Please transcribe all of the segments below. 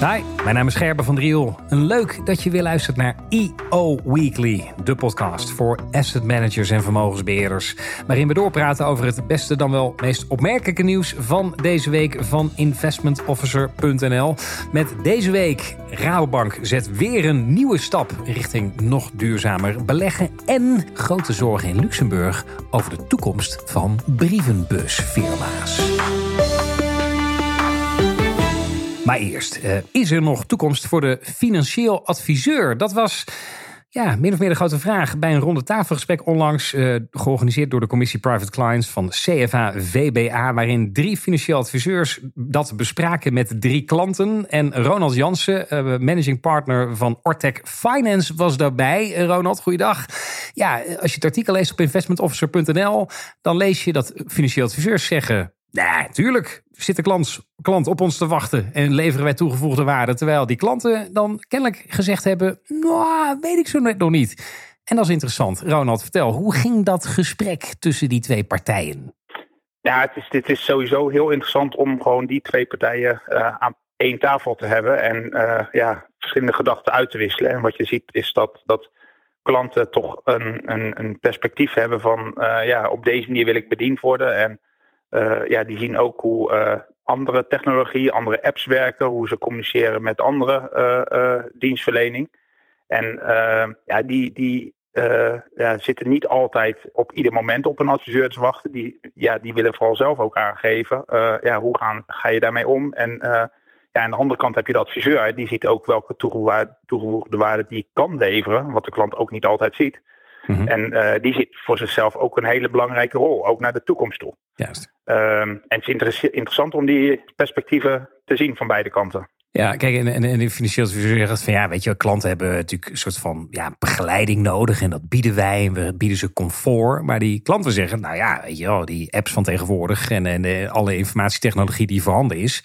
Hi, mijn naam is Gerben van Driel. En leuk dat je weer luistert naar EO Weekly, de podcast voor asset managers en vermogensbeheerders. Waarin we doorpraten over het beste dan wel meest opmerkelijke nieuws van deze week van investmentofficer.nl. Met deze week Rabobank zet weer een nieuwe stap richting nog duurzamer beleggen en grote zorgen in Luxemburg over de toekomst van brievenbusfirma's. Maar eerst, uh, is er nog toekomst voor de financieel adviseur? Dat was ja, min of meer de grote vraag bij een ronde tafelgesprek onlangs, uh, georganiseerd door de commissie Private Clients van CFA VBA, waarin drie financieel adviseurs dat bespraken met drie klanten. En Ronald Jansen, uh, managing partner van Ortec Finance, was daarbij. Ronald, goeiedag. Ja, als je het artikel leest op investmentofficer.nl, dan lees je dat financieel adviseurs zeggen Nee, tuurlijk zit de klant, klant op ons te wachten en leveren wij toegevoegde waarde. Terwijl die klanten dan kennelijk gezegd hebben, nou, weet ik zo net nog niet. En dat is interessant. Ronald, vertel, hoe ging dat gesprek tussen die twee partijen? Ja, het is, dit is sowieso heel interessant om gewoon die twee partijen uh, aan één tafel te hebben en uh, ja, verschillende gedachten uit te wisselen. En wat je ziet is dat, dat klanten toch een, een, een perspectief hebben van, uh, ja, op deze manier wil ik bediend worden. En ja, die zien ook hoe uh, andere technologie, andere apps werken, hoe ze communiceren met andere uh, dienstverlening. En ja, die, die ja, zitten niet altijd op ieder moment op een adviseur te wachten. Die, ja, die willen vooral zelf ook aangeven, ja, hoe gaan, ga je daarmee om? En ja, aan de andere kant heb je de adviseur, die ziet ook welke toegevoegde waarde die kan leveren, wat de klant ook niet altijd ziet. Mm -hmm. En uh, die ziet voor zichzelf ook een hele belangrijke rol, ook naar de toekomst toe. Juist. Um, en het is interessant om die perspectieven te zien van beide kanten. Ja, kijk, en, en, en de financieel adviseur zegt van ja, weet je, klanten hebben natuurlijk een soort van ja, begeleiding nodig en dat bieden wij en we bieden ze comfort. Maar die klanten zeggen, nou ja, weet je die apps van tegenwoordig en, en de, alle informatietechnologie die voorhanden is,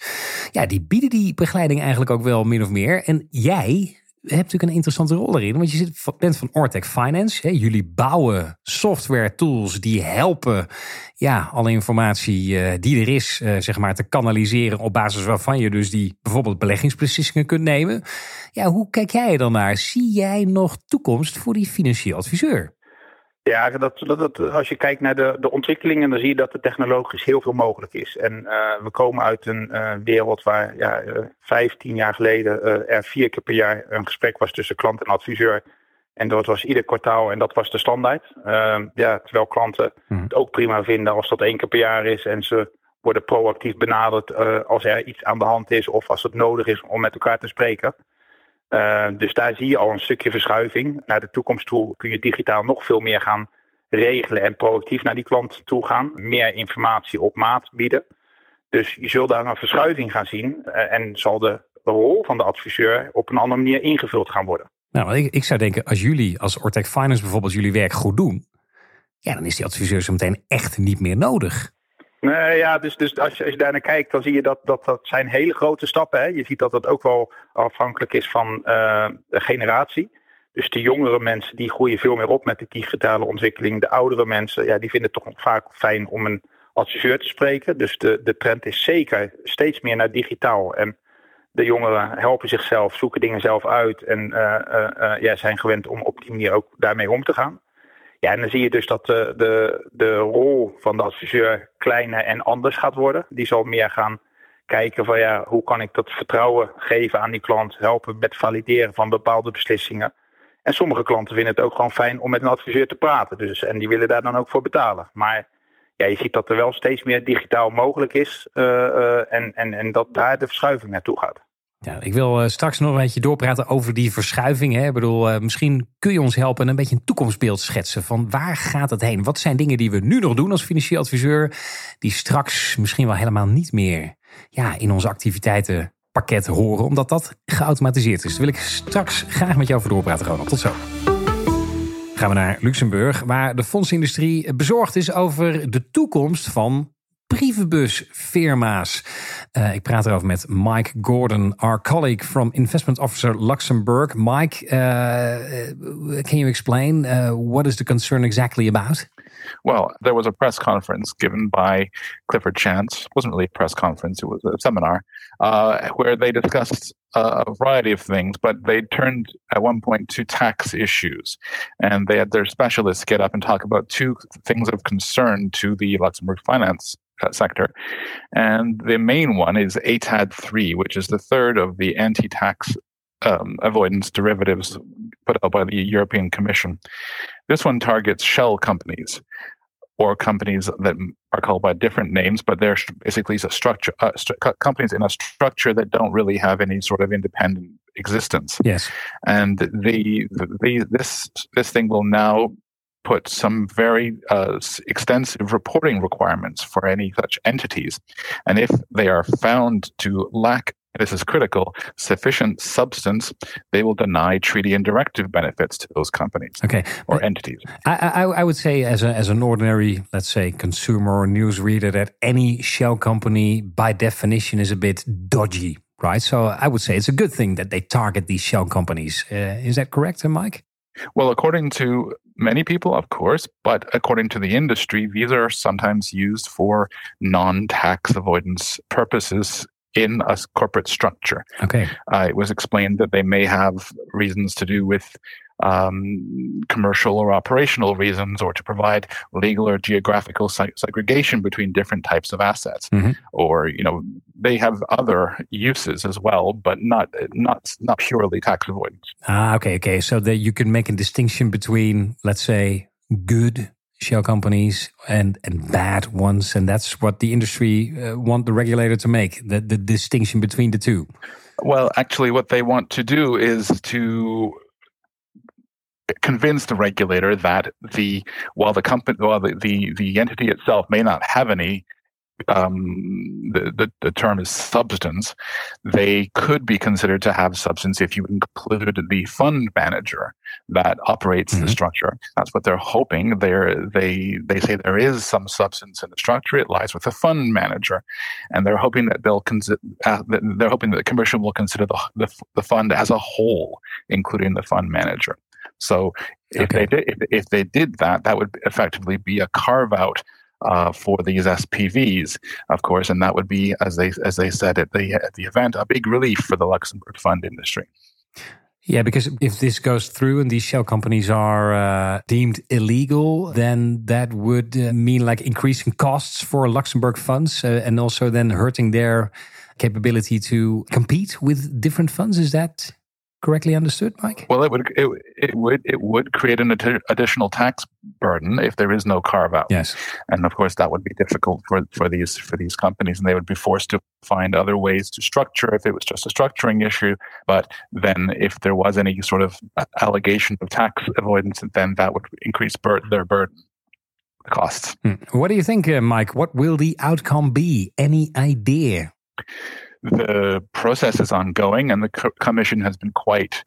ja, die bieden die begeleiding eigenlijk ook wel min of meer. En jij hebt natuurlijk een interessante rol erin. Want je zit, bent van Ortec Finance. Hè. Jullie bouwen software tools die helpen ja, alle informatie uh, die er is, uh, zeg maar, te kanaliseren. Op basis waarvan je dus die bijvoorbeeld beleggingsbeslissingen kunt nemen. Ja, hoe kijk jij er dan naar? Zie jij nog toekomst voor die financieel adviseur? Ja, dat, dat, dat, als je kijkt naar de, de ontwikkelingen, dan zie je dat er technologisch heel veel mogelijk is. En uh, we komen uit een uh, wereld waar ja, uh, vijf, tien jaar geleden er vier keer per jaar een gesprek was tussen klant en adviseur. En dat was ieder kwartaal en dat was de standaard. Ehm, ja, terwijl klanten hmm. het ook prima vinden als dat één keer per jaar is en ze worden proactief benaderd als er iets aan de hand is of als het nodig is om met elkaar te spreken. Uh, dus daar zie je al een stukje verschuiving. Naar de toekomst toe kun je digitaal nog veel meer gaan regelen en proactief naar die klant toe gaan. Meer informatie op maat bieden. Dus je zult daar een verschuiving gaan zien uh, en zal de rol van de adviseur op een andere manier ingevuld gaan worden. Nou, ik, ik zou denken, als jullie als Ortec Finance bijvoorbeeld jullie werk goed doen, ja, dan is die adviseur zo meteen echt niet meer nodig. Nee, ja, dus, dus als, je, als je daar naar kijkt, dan zie je dat dat, dat zijn hele grote stappen. Hè. Je ziet dat dat ook wel afhankelijk is van de generatie. Dus de jongere mensen die groeien veel meer op met de digitale ontwikkeling. De oudere mensen, ja, die vinden het toch vaak fijn om een adviseur te spreken. Dus de, de trend is zeker steeds meer naar digitaal. En de jongeren helpen zichzelf, zoeken dingen zelf uit en uh, uh, ja, zijn gewend om op die manier ook daarmee om te gaan. Ja, en dan zie je dus dat de, de, de rol van de adviseur kleiner en anders gaat worden. Die zal meer gaan kijken van ja, hoe kan ik dat vertrouwen geven aan die klant, helpen met valideren van bepaalde beslissingen. En sommige klanten vinden het ook gewoon fijn om met een adviseur te praten. Dus, en die willen daar dan ook voor betalen. Maar ja, je ziet dat er wel steeds meer digitaal mogelijk is uh, uh, en, en, en dat daar de verschuiving naartoe gaat. Ja, ik wil uh, straks nog een beetje doorpraten over die verschuiving. Hè. Ik bedoel, uh, misschien kun je ons helpen en een beetje een toekomstbeeld schetsen van waar gaat het heen? Wat zijn dingen die we nu nog doen als financieel adviseur, die straks misschien wel helemaal niet meer ja, in onze activiteitenpakket horen, omdat dat geautomatiseerd is. Daar wil ik straks graag met jou over doorpraten, Ronald. Tot zo. Gaan we naar Luxemburg, waar de fondsindustrie bezorgd is over de toekomst van brievenbusfirma's. Uh, ik praat erover met Mike Gordon, our colleague from Investment Officer Luxembourg. Mike, uh, can you explain uh, what is the concern exactly about? Well, there was a press conference given by Clifford Chance. It wasn't really a press conference; it was a seminar where they discussed a variety of things, but they turned at one point to tax issues, and they had their specialists get up and talk about two things of concern to the Luxembourg finance sector. And the main one is ATAD 3, which is the third of the anti tax um, avoidance derivatives put out by the European Commission. This one targets shell companies or companies that are called by different names, but they're basically a structure uh, st- companies in a structure that don't really have any sort of independent existence. Yes, and the, the this this thing will now put some very uh, extensive reporting requirements for any such entities, and if they are found to lack this is critical, sufficient substance, they will deny treaty and directive benefits to those companies okay. or entities. I, I, I, would say, as, a, as an ordinary, let's say, consumer or news reader, that any shell company, by definition, is a bit dodgy, right? So I would say it's a good thing that they target these shell companies. Uh, is that correct, Mike? Well, according to many people, of course, but according to the industry, these are sometimes used for non tax avoidance purposes in a corporate structure. Okay. Uh, it was explained that they may have reasons to do with um, commercial or operational reasons, or to provide legal or geographical segregation between different types of assets, mm-hmm. or you know they have other uses as well, but not not not purely tax avoidance. Ah, okay, okay. So that you can make a distinction between, let's say, good shell companies and and bad ones, and that's what the industry uh, want the regulator to make the the distinction between the two. Well, actually, what they want to do is to convince the regulator that the while the company while the, the, the entity itself may not have any um, the, the, the term is substance, they could be considered to have substance if you included the fund manager that operates mm-hmm. the structure. That's what they're hoping. They're, they they say there is some substance in the structure. It lies with the fund manager, and they're hoping that they'll consider. Uh, they're hoping that the commission will consider the, the, the fund as a whole, including the fund manager. So if okay. they did if, if they did that, that would effectively be a carve out uh, for these SPVs, of course, and that would be, as they as they said at the at the event, a big relief for the Luxembourg fund industry. Yeah, because if this goes through and these shell companies are uh, deemed illegal, then that would uh, mean like increasing costs for Luxembourg funds uh, and also then hurting their capability to compete with different funds. Is that correctly understood, Mike? Well, it would it, it would it would create an additional tax burden if there is no carve out. Yes, and of course that would be difficult for for these for these companies, and they would be forced to find other ways to structure if it was just a structuring issue. But then, if there was any sort of allegation of tax avoidance, then that would increase bur- their burden costs. Hmm. What do you think, uh, Mike? What will the outcome be? Any idea? The process is ongoing, and the co- commission has been quite,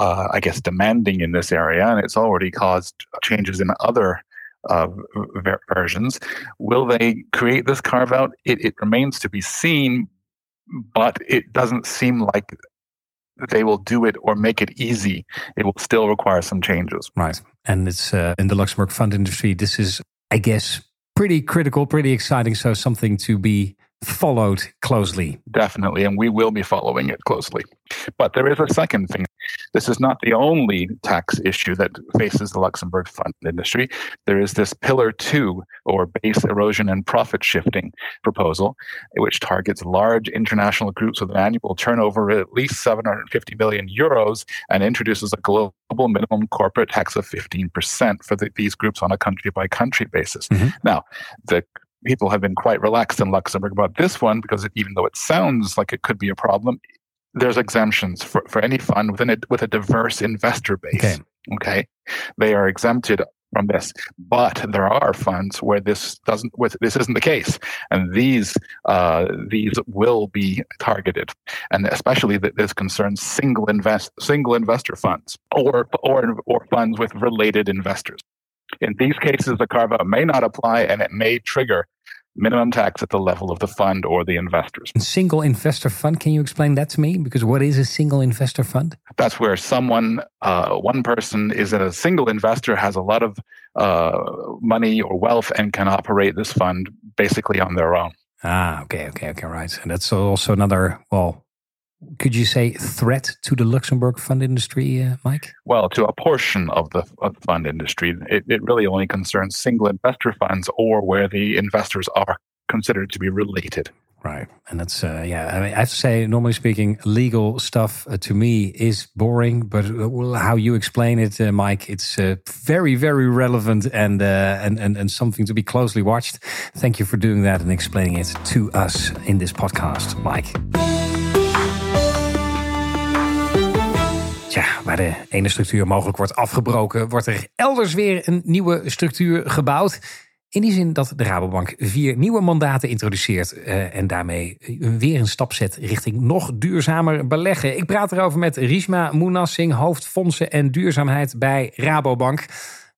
uh, I guess, demanding in this area, and it's already caused changes in other uh, ver- versions. Will they create this carve out? It, it remains to be seen, but it doesn't seem like they will do it or make it easy. It will still require some changes. Right, and it's uh, in the Luxembourg fund industry. This is, I guess, pretty critical, pretty exciting. So something to be followed closely. Definitely, and we will be following it closely. But there is a second thing. This is not the only tax issue that faces the Luxembourg fund industry. There is this Pillar 2, or base erosion and profit shifting proposal, which targets large international groups with an annual turnover of at least 750 million euros and introduces a global minimum corporate tax of 15% for the, these groups on a country by country basis. Mm-hmm. Now, the people have been quite relaxed in Luxembourg about this one because even though it sounds like it could be a problem, there's exemptions for, for any fund within it with a diverse investor base. Okay. okay. They are exempted from this, but there are funds where this doesn't, with this isn't the case, and these uh, these will be targeted, and especially that this concerns single invest single investor funds or or or funds with related investors. In these cases, the carve out may not apply, and it may trigger minimum tax at the level of the fund or the investors. A single investor fund. Can you explain that to me? Because what is a single investor fund? That's where someone, uh, one person, is a single investor, has a lot of uh, money or wealth, and can operate this fund basically on their own. Ah, okay, okay, okay, right. And that's also another well could you say threat to the Luxembourg fund industry, uh, Mike? Well, to a portion of the, fund industry, it, it really only concerns single investor funds or where the investors are considered to be related. Right, and that's uh, yeah. I, mean, I have to say, normally speaking, legal stuff uh, to me is boring. But uh, how you explain it, uh, Mike, it's uh, very, very relevant and uh, and and and something to be closely watched. Thank you for doing that and explaining it to us in this podcast, Mike. Ja, waar de ene structuur mogelijk wordt afgebroken, wordt er elders weer een nieuwe structuur gebouwd. In die zin dat de Rabobank vier nieuwe mandaten introduceert uh, en daarmee weer een stap zet richting nog duurzamer beleggen. Ik praat erover met Rishma Moenassing, hoofdfondsen en duurzaamheid bij Rabobank.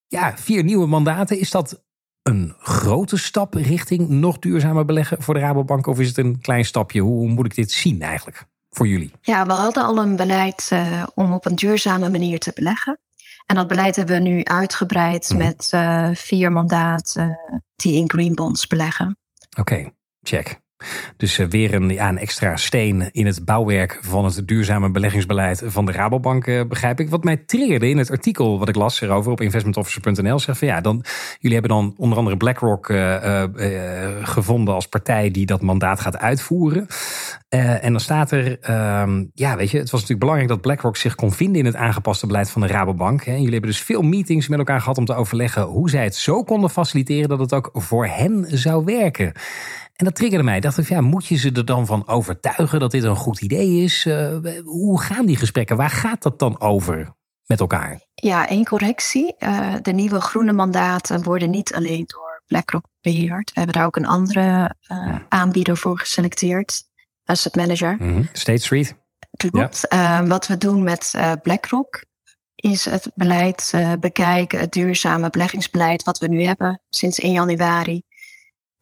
Ja, vier nieuwe mandaten. Is dat een grote stap richting nog duurzamer beleggen voor de Rabobank? Of is het een klein stapje? Hoe moet ik dit zien eigenlijk? Voor jullie? Ja, we hadden al een beleid uh, om op een duurzame manier te beleggen. En dat beleid hebben we nu uitgebreid mm. met uh, vier mandaten die in green bonds beleggen. Oké, okay, check. Dus eh, weer een, ja, extra steen in het bouwwerk van het duurzame beleggingsbeleid van de Rabobank, eh, begrijp ik. Wat mij triggerde in het artikel wat ik las erover op investmentofficer.nl, zegt van ja, dan, jullie hebben dan onder andere BlackRock uh, gevonden als partij die dat mandaat gaat uitvoeren. en dan staat er, ehm, ja, weet je, het was natuurlijk belangrijk dat BlackRock zich kon vinden in het aangepaste beleid van de Rabobank. Hè. Jullie hebben dus veel meetings met elkaar gehad om te overleggen hoe zij het zo konden faciliteren dat het ook voor hen zou werken. En dat triggerde mij. Ik dacht ik, ja, moet je ze er dan van overtuigen dat dit een goed idee is? Uh, hoe gaan die gesprekken? Waar gaat dat dan over met elkaar? Ja, één correctie. Uh, de nieuwe groene mandaten worden niet alleen door BlackRock beheerd. We hebben daar ook een andere uh, aanbieder voor geselecteerd. Asset manager. Mm -hmm. State Street. Klopt. Ja. wat we doen met BlackRock is het beleid bekijken, het duurzame beleggingsbeleid wat we nu hebben sinds 1 januari.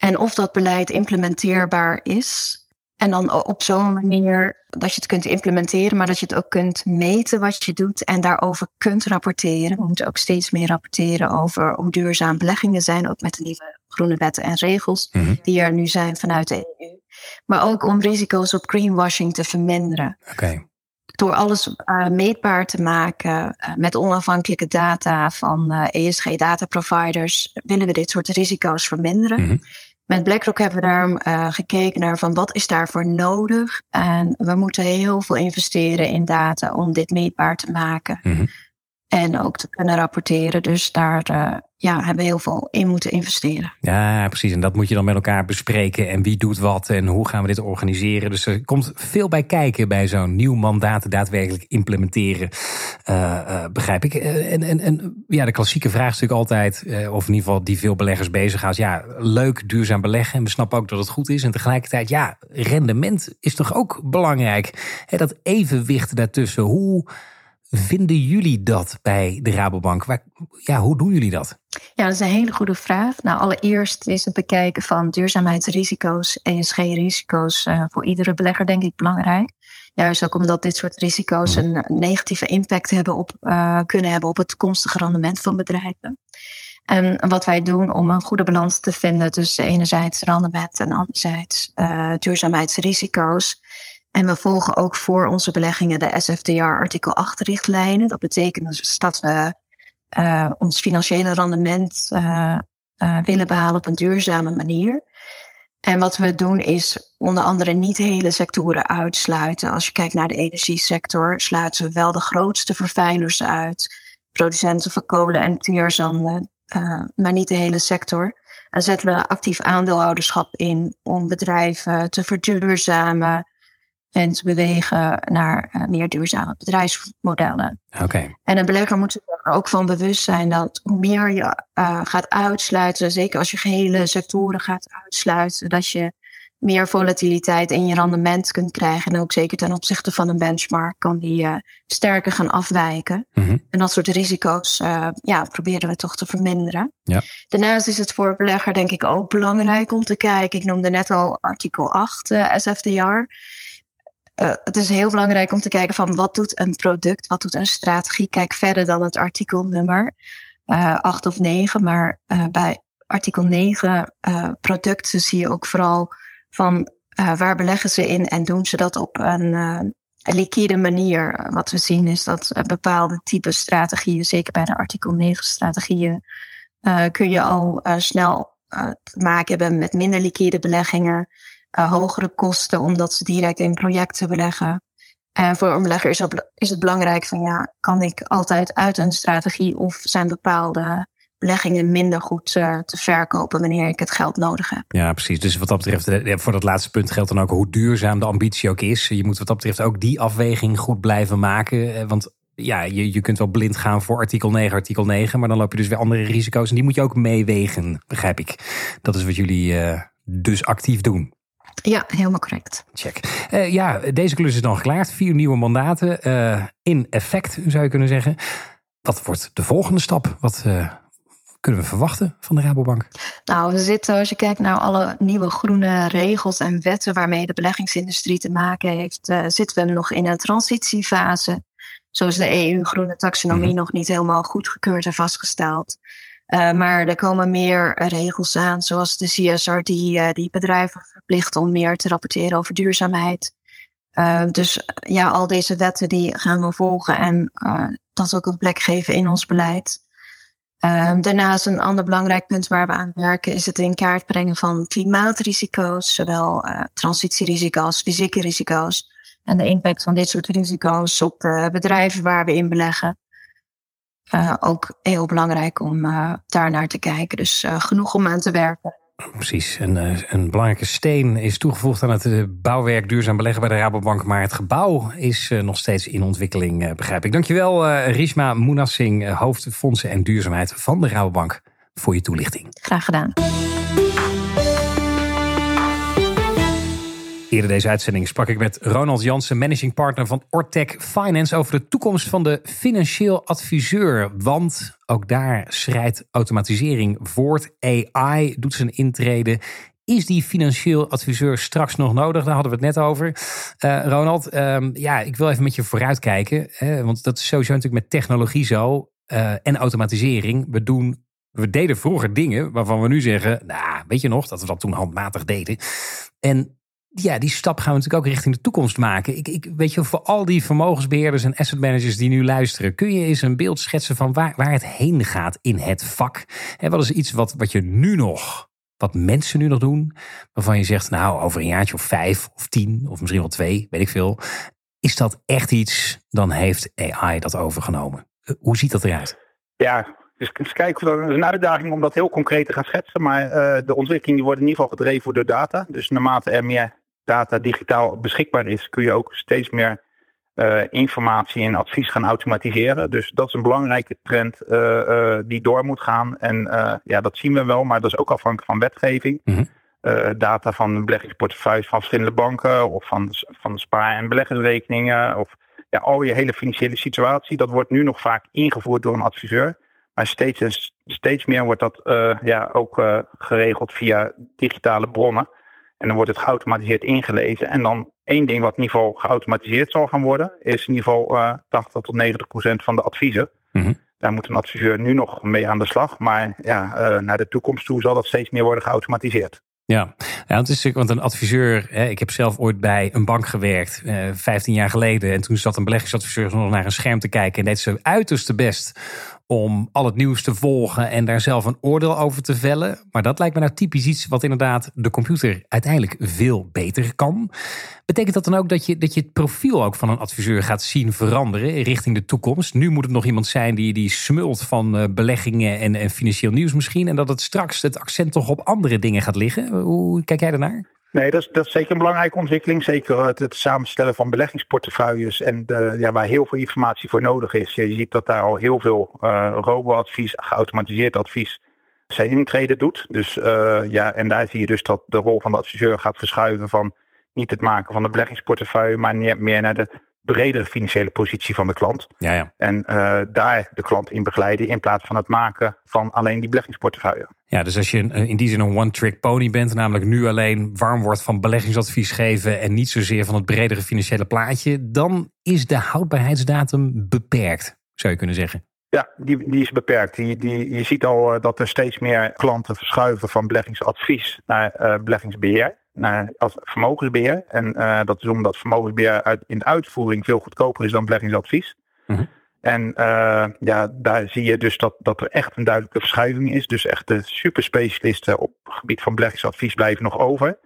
En of dat beleid implementeerbaar is. En dan op zo'n manier dat je het kunt implementeren, maar dat je het ook kunt meten wat je doet en daarover kunt rapporteren. We moeten ook steeds meer rapporteren over hoe duurzaam beleggingen zijn, ook met de nieuwe groene wetten en regels mhm. die er nu zijn vanuit de EU. Maar ook om risico's op greenwashing te verminderen. Okay. Door alles uh, meetbaar te maken uh, met onafhankelijke data van uh, eh, ESG-data providers, willen we dit soort risico's verminderen. Mm -hmm. Met BlackRock hebben we daar uh, gekeken naar van wat is daarvoor nodig. En we moeten heel veel investeren in data om dit meetbaar te maken. -hmm. En ook te kunnen rapporteren. Dus daar uh, ja, hebben we heel veel in moeten investeren. Ja, precies. En dat moet je dan met elkaar bespreken. En wie doet wat en hoe gaan we dit organiseren. Dus er komt veel bij kijken bij zo'n nieuw mandaat daadwerkelijk implementeren. Uh, uh, begrijp ik. En, en, en ja, de klassieke vraag is natuurlijk altijd, of in ieder geval die veel beleggers bezighoudt. Ja, leuk duurzaam beleggen. En we snappen ook dat het goed is. En tegelijkertijd, ja, rendement is toch ook belangrijk. Dat evenwicht daartussen. Hoe vinden jullie dat bij de Rabobank? Waar, ja, hoe doen jullie dat? Ja, dat is een hele goede vraag. Nou, allereerst is het bekijken van duurzaamheidsrisico's, ESG-risico's uh, voor iedere belegger denk ik belangrijk. Juist ook omdat dit soort risico's een negatieve impact hebben op, uh, kunnen hebben op het toekomstige rendement van bedrijven. En wat wij doen om een goede balans te vinden tussen enerzijds rendement en anderzijds uh, duurzaamheidsrisico's, en we volgen ook voor onze beleggingen de SFDR artikel 8 richtlijnen. Dat betekent dus dat we uh, ons financiële rendement uh, uh, willen behalen op een duurzame manier. En wat we doen is onder andere niet hele sectoren uitsluiten. Als je kijkt naar de energiesector, sluiten we wel de grootste vervuilers uit. Producenten van kolen en teerzanden, maar niet de hele sector. En zetten we actief aandeelhouderschap in om bedrijven te verduurzamen en te bewegen naar uh, meer duurzame bedrijfsmodellen. Oké. En een belegger moet zich er ook van bewust zijn dat hoe meer je uh, gaat uitsluiten, zeker als je gehele sectoren gaat uitsluiten, dat je meer volatiliteit in je rendement kunt krijgen. En ook zeker ten opzichte van een benchmark kan die uh, sterker gaan afwijken. Mhm. En dat soort risico's uh, ja, proberen we toch te verminderen. Ja. Daarnaast is het voor belegger denk ik ook belangrijk om te kijken. Ik noemde net al artikel 8 uh, SFDR. Het is heel belangrijk om te kijken van wat doet een product, wat doet een strategie. Kijk verder dan het artikelnummer. 8 of 9, maar bij artikel 9 producten zie je ook vooral van uh, waar beleggen ze in en doen ze dat op een uh, liquide manier. Wat we zien is dat uh, bepaalde type strategieën, zeker bij de artikel 9 strategieën, kun je al snel te maken hebben met minder liquide beleggingen, hogere kosten omdat ze direct in projecten beleggen. En voor een belegger is het, is het belangrijk van ja, kan ik altijd uit een strategie of zijn bepaalde beleggingen minder goed uh, te verkopen wanneer ik het geld nodig heb. Ja, precies. Dus wat dat betreft, eh, voor dat laatste punt geldt dan ook hoe duurzaam de ambitie ook is. Je moet wat dat betreft ook die afweging goed blijven maken. Eh, want ja, je, je kunt wel blind gaan voor artikel 9, artikel 9, maar dan loop je dus weer andere risico's en die moet je ook meewegen, begrijp ik. Dat is wat jullie dus actief doen. Ja, helemaal correct. Check. Uh, ja, deze klus is dan geklaard. Vier nieuwe mandaten uh, in effect, zou je kunnen zeggen. Wat wordt de volgende stap? Wat, kunnen we verwachten van de Rabobank? Nou, we zitten, als je kijkt naar alle nieuwe groene regels en wetten waarmee de beleggingsindustrie te maken heeft, zitten we nog in een transitiefase. Zo is de EU-groene taxonomie mm. nog niet helemaal goedgekeurd en vastgesteld. Uh, maar er komen meer regels aan, zoals de CSR, die, uh, die bedrijven verplicht om meer te rapporteren over duurzaamheid. dus ja, al deze wetten die gaan we volgen en dat ook een plek geven in ons beleid. Daarnaast een ander belangrijk punt waar we aan werken is het in kaart brengen van klimaatrisico's, zowel transitierisico's, fysieke risico's en de impact van dit soort risico's op bedrijven waar we in beleggen. Uh, ook heel belangrijk om uh, daar naar te kijken. Dus genoeg om aan te werken. Precies. Een, een belangrijke steen is toegevoegd aan het bouwwerk duurzaam beleggen bij de Rabobank. Maar het gebouw is nog steeds in ontwikkeling, begrijp ik. Dankjewel, Rishma Moenassing, hoofd fondsen en duurzaamheid van de Rabobank, voor je toelichting. Graag gedaan. Eerder deze uitzending sprak ik met Ronald Jansen, managing partner van Ortec Finance, over de toekomst van de financieel adviseur. Want ook daar schrijdt automatisering voort. AI doet zijn intrede. Is die financieel adviseur straks nog nodig? Daar hadden we het net over. Uh, Ronald, um, ja, ik wil even met je vooruitkijken. Want dat is sowieso natuurlijk met technologie zo. Uh, en automatisering. We doen we deden vroeger dingen waarvan we nu zeggen, nou, weet je nog, dat we dat toen handmatig deden. En ja, die stap gaan we natuurlijk ook richting de toekomst maken. Ik, ik weet je, voor al die vermogensbeheerders en asset managers die nu luisteren, kun je eens een beeld schetsen van waar, waar het heen gaat in het vak? En wat is iets wat, wat je nu nog, wat mensen nu nog doen, waarvan je zegt, nou, over een jaartje of vijf of tien of misschien wel twee, weet ik veel. Is dat echt iets, dan heeft AI dat overgenomen. Hoe ziet dat eruit? Ja, dus kijken, het is een uitdaging om dat heel concreet te gaan schetsen. Maar uh, de ontwikkeling die wordt in ieder geval gedreven door data. Dus naarmate er meer data digitaal beschikbaar is, kun je ook steeds meer uh, informatie en advies gaan automatiseren. Dus dat is een belangrijke trend uh, die door moet gaan. En ja, dat zien we wel, maar dat is ook afhankelijk van wetgeving. Mm -hmm. data van beleggingsportefeuilles van verschillende banken of van, van spaar- en beleggersrekeningen. Of ja, al je hele financiële situatie, dat wordt nu nog vaak ingevoerd door een adviseur. Maar steeds, steeds meer wordt dat ja, ook geregeld via digitale bronnen. En dan wordt het geautomatiseerd ingelezen. En dan één ding wat in ieder geval geautomatiseerd zal gaan worden, is in ieder geval uh, 80 tot 90 procent van de adviezen. Mm -hmm. Daar moet een adviseur nu nog mee aan de slag. Maar ja, naar de toekomst toe zal dat steeds meer worden geautomatiseerd. Ja, ja het is, want een adviseur, hè, ik heb zelf ooit bij een bank gewerkt, eh, 15 jaar geleden. En toen zat een beleggingsadviseur nog naar een scherm te kijken en deed ze uiterste best om al het nieuws te volgen en daar zelf een oordeel over te vellen. Maar dat lijkt me nou typisch iets wat inderdaad de computer uiteindelijk veel beter kan. Betekent dat dan ook dat je, dat je het profiel ook van een adviseur gaat zien veranderen richting de toekomst? Nu moet het nog iemand zijn die, die smult van uh, beleggingen en, en financieel nieuws misschien. En dat het straks het accent toch op andere dingen gaat liggen. Hoe kijk jij daarnaar? Nee, dat is, dat zeker een belangrijke ontwikkeling. Zeker het, het samenstellen van beleggingsportefeuilles en de, ja, waar heel veel informatie voor nodig is. Je ziet dat daar al heel veel uh, robo-advies, geautomatiseerd advies zijn intrede doet. Dus ja, en daar zie je dus dat de rol van de adviseur gaat verschuiven van niet het maken van de beleggingsportefeuille, maar meer naar de bredere financiële positie van de klant. Ja, ja. En uh, daar de klant in begeleiden in plaats van het maken van alleen die beleggingsportefeuille. Ja, dus als je in die zin een one-trick pony bent, namelijk nu alleen warm wordt van beleggingsadvies geven en niet zozeer van het bredere financiële plaatje, dan is de houdbaarheidsdatum beperkt, zou je kunnen zeggen. Ja, die, die is beperkt. Die, die, je ziet al eh, dat er steeds meer klanten verschuiven van beleggingsadvies naar uh, beleggingsbeheer naar als vermogensbeheer. En uh, dat is omdat vermogensbeheer uit, in de uitvoering veel goedkoper is dan beleggingsadvies. Mm En uh, ja, daar zie je dus dat, dat er echt een duidelijke verschuiving is. Dus echt de superspecialisten op het gebied van beleggingsadvies blijven nog over.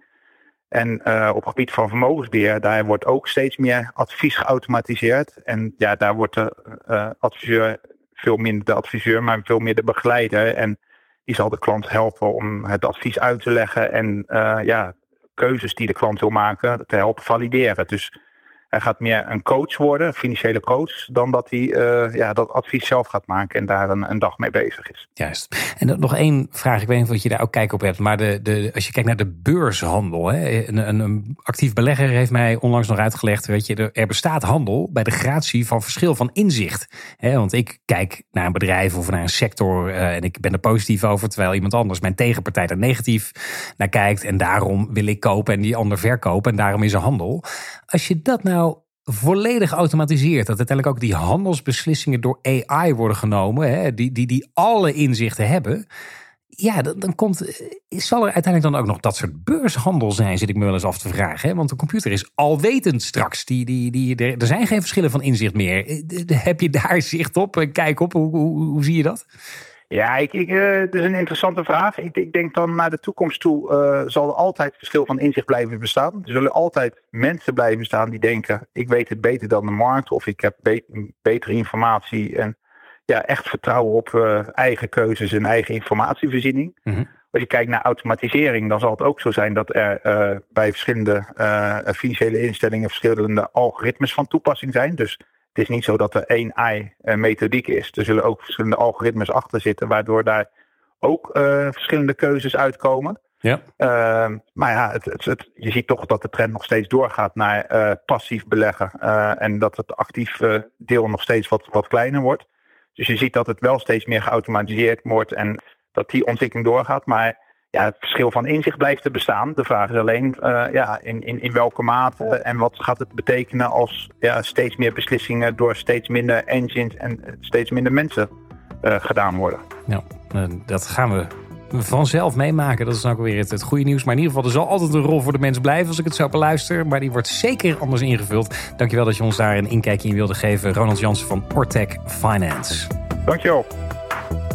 En uh, op het gebied van vermogensbeheer, daar wordt ook steeds meer advies geautomatiseerd. En ja, daar wordt de adviseur veel minder de adviseur, maar veel meer de begeleider. En die zal de klant helpen om het advies uit te leggen en ja, keuzes die de klant wil maken te helpen valideren. Dus hij gaat meer een coach worden, een financiële coach, dan dat hij uh, ja, dat advies zelf gaat maken en daar een, een, dag mee bezig is. Juist. En nog één vraag, ik weet niet of je daar ook kijk op hebt, maar de, de, als je kijkt naar de beurshandel, hè, een, een, actief belegger heeft mij onlangs nog uitgelegd, weet je, er bestaat handel bij de gratie van verschil van inzicht. Hè, want ik kijk naar een bedrijf of naar een sector uh, en ik ben er positief over, terwijl iemand anders, mijn tegenpartij, er negatief naar kijkt en daarom wil ik kopen en die ander verkopen en daarom is er handel. Als je dat nou volledig automatiseert. Dat uiteindelijk ook die handelsbeslissingen door AI worden genomen, hè, die, die, die alle inzichten hebben. Ja, dan, dan komt, eh, zal er uiteindelijk dan ook nog dat soort beurshandel zijn, zit ik me wel eens af te vragen. Hè? Want de computer is alwetend straks. Die, die, die, er, zijn geen verschillen van inzicht meer. Eh, heb je daar zicht op? Kijk op, hoe, hoe, hoe zie je dat? Ja, ik, ik, uh, dat is een interessante vraag. Ik, ik, denk dan naar de toekomst toe uh, zal er altijd verschil van inzicht blijven bestaan. Er zullen altijd mensen blijven bestaan die denken: ik weet het beter dan de markt of ik heb be betere informatie en ja, echt vertrouwen op uh, eigen keuzes en eigen informatievoorziening. Mm -hmm. Als je kijkt naar automatisering, dan zal het ook zo zijn dat er bij verschillende financiële instellingen verschillende algoritmes van toepassing zijn. Dus is niet zo dat er één AI-methodiek is. Er zullen ook verschillende algoritmes achter zitten, waardoor daar ook uh, verschillende keuzes uitkomen. Ja. Uh, maar ja, het, het, het, je ziet toch dat de trend nog steeds doorgaat naar uh, passief beleggen. Uh, en dat het actief deel nog steeds wat, wat kleiner wordt. Dus je ziet dat het wel steeds meer geautomatiseerd wordt en dat die ontwikkeling doorgaat. Maar ja, het verschil van inzicht blijft er bestaan. De vraag is alleen uh, ja, in, in, in welke mate en wat gaat het betekenen als ja, steeds meer beslissingen door steeds minder engines en steeds minder mensen uh, gedaan worden. Ja, dat gaan we vanzelf meemaken. Dat is nou ook weer het, het, goede nieuws. Maar in ieder geval, er zal altijd een rol voor de mens blijven als ik het zo beluister. Maar die wordt zeker anders ingevuld. Dankjewel dat je ons daar een inkijkje in wilde geven. Ronald Jansen van Portec Finance. Dankjewel.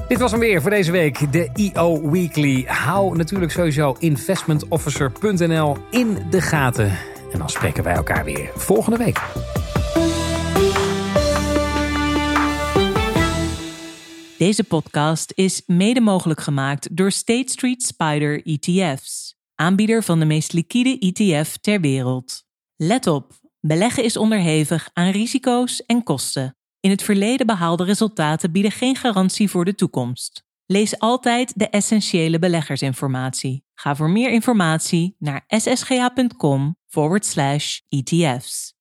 Dit was hem weer voor deze week, de EO Weekly. Hou natuurlijk sowieso investmentofficer.nl in de gaten. En dan spreken wij elkaar weer volgende week. Deze podcast is mede mogelijk gemaakt door State Street Spider ETF's, aanbieder van de meest liquide ETF ter wereld. Let op, beleggen is onderhevig aan risico's en kosten. In het verleden behaalde resultaten bieden geen garantie voor de toekomst. Lees altijd de essentiële beleggersinformatie. Ga voor meer informatie naar ssga.com/etf's.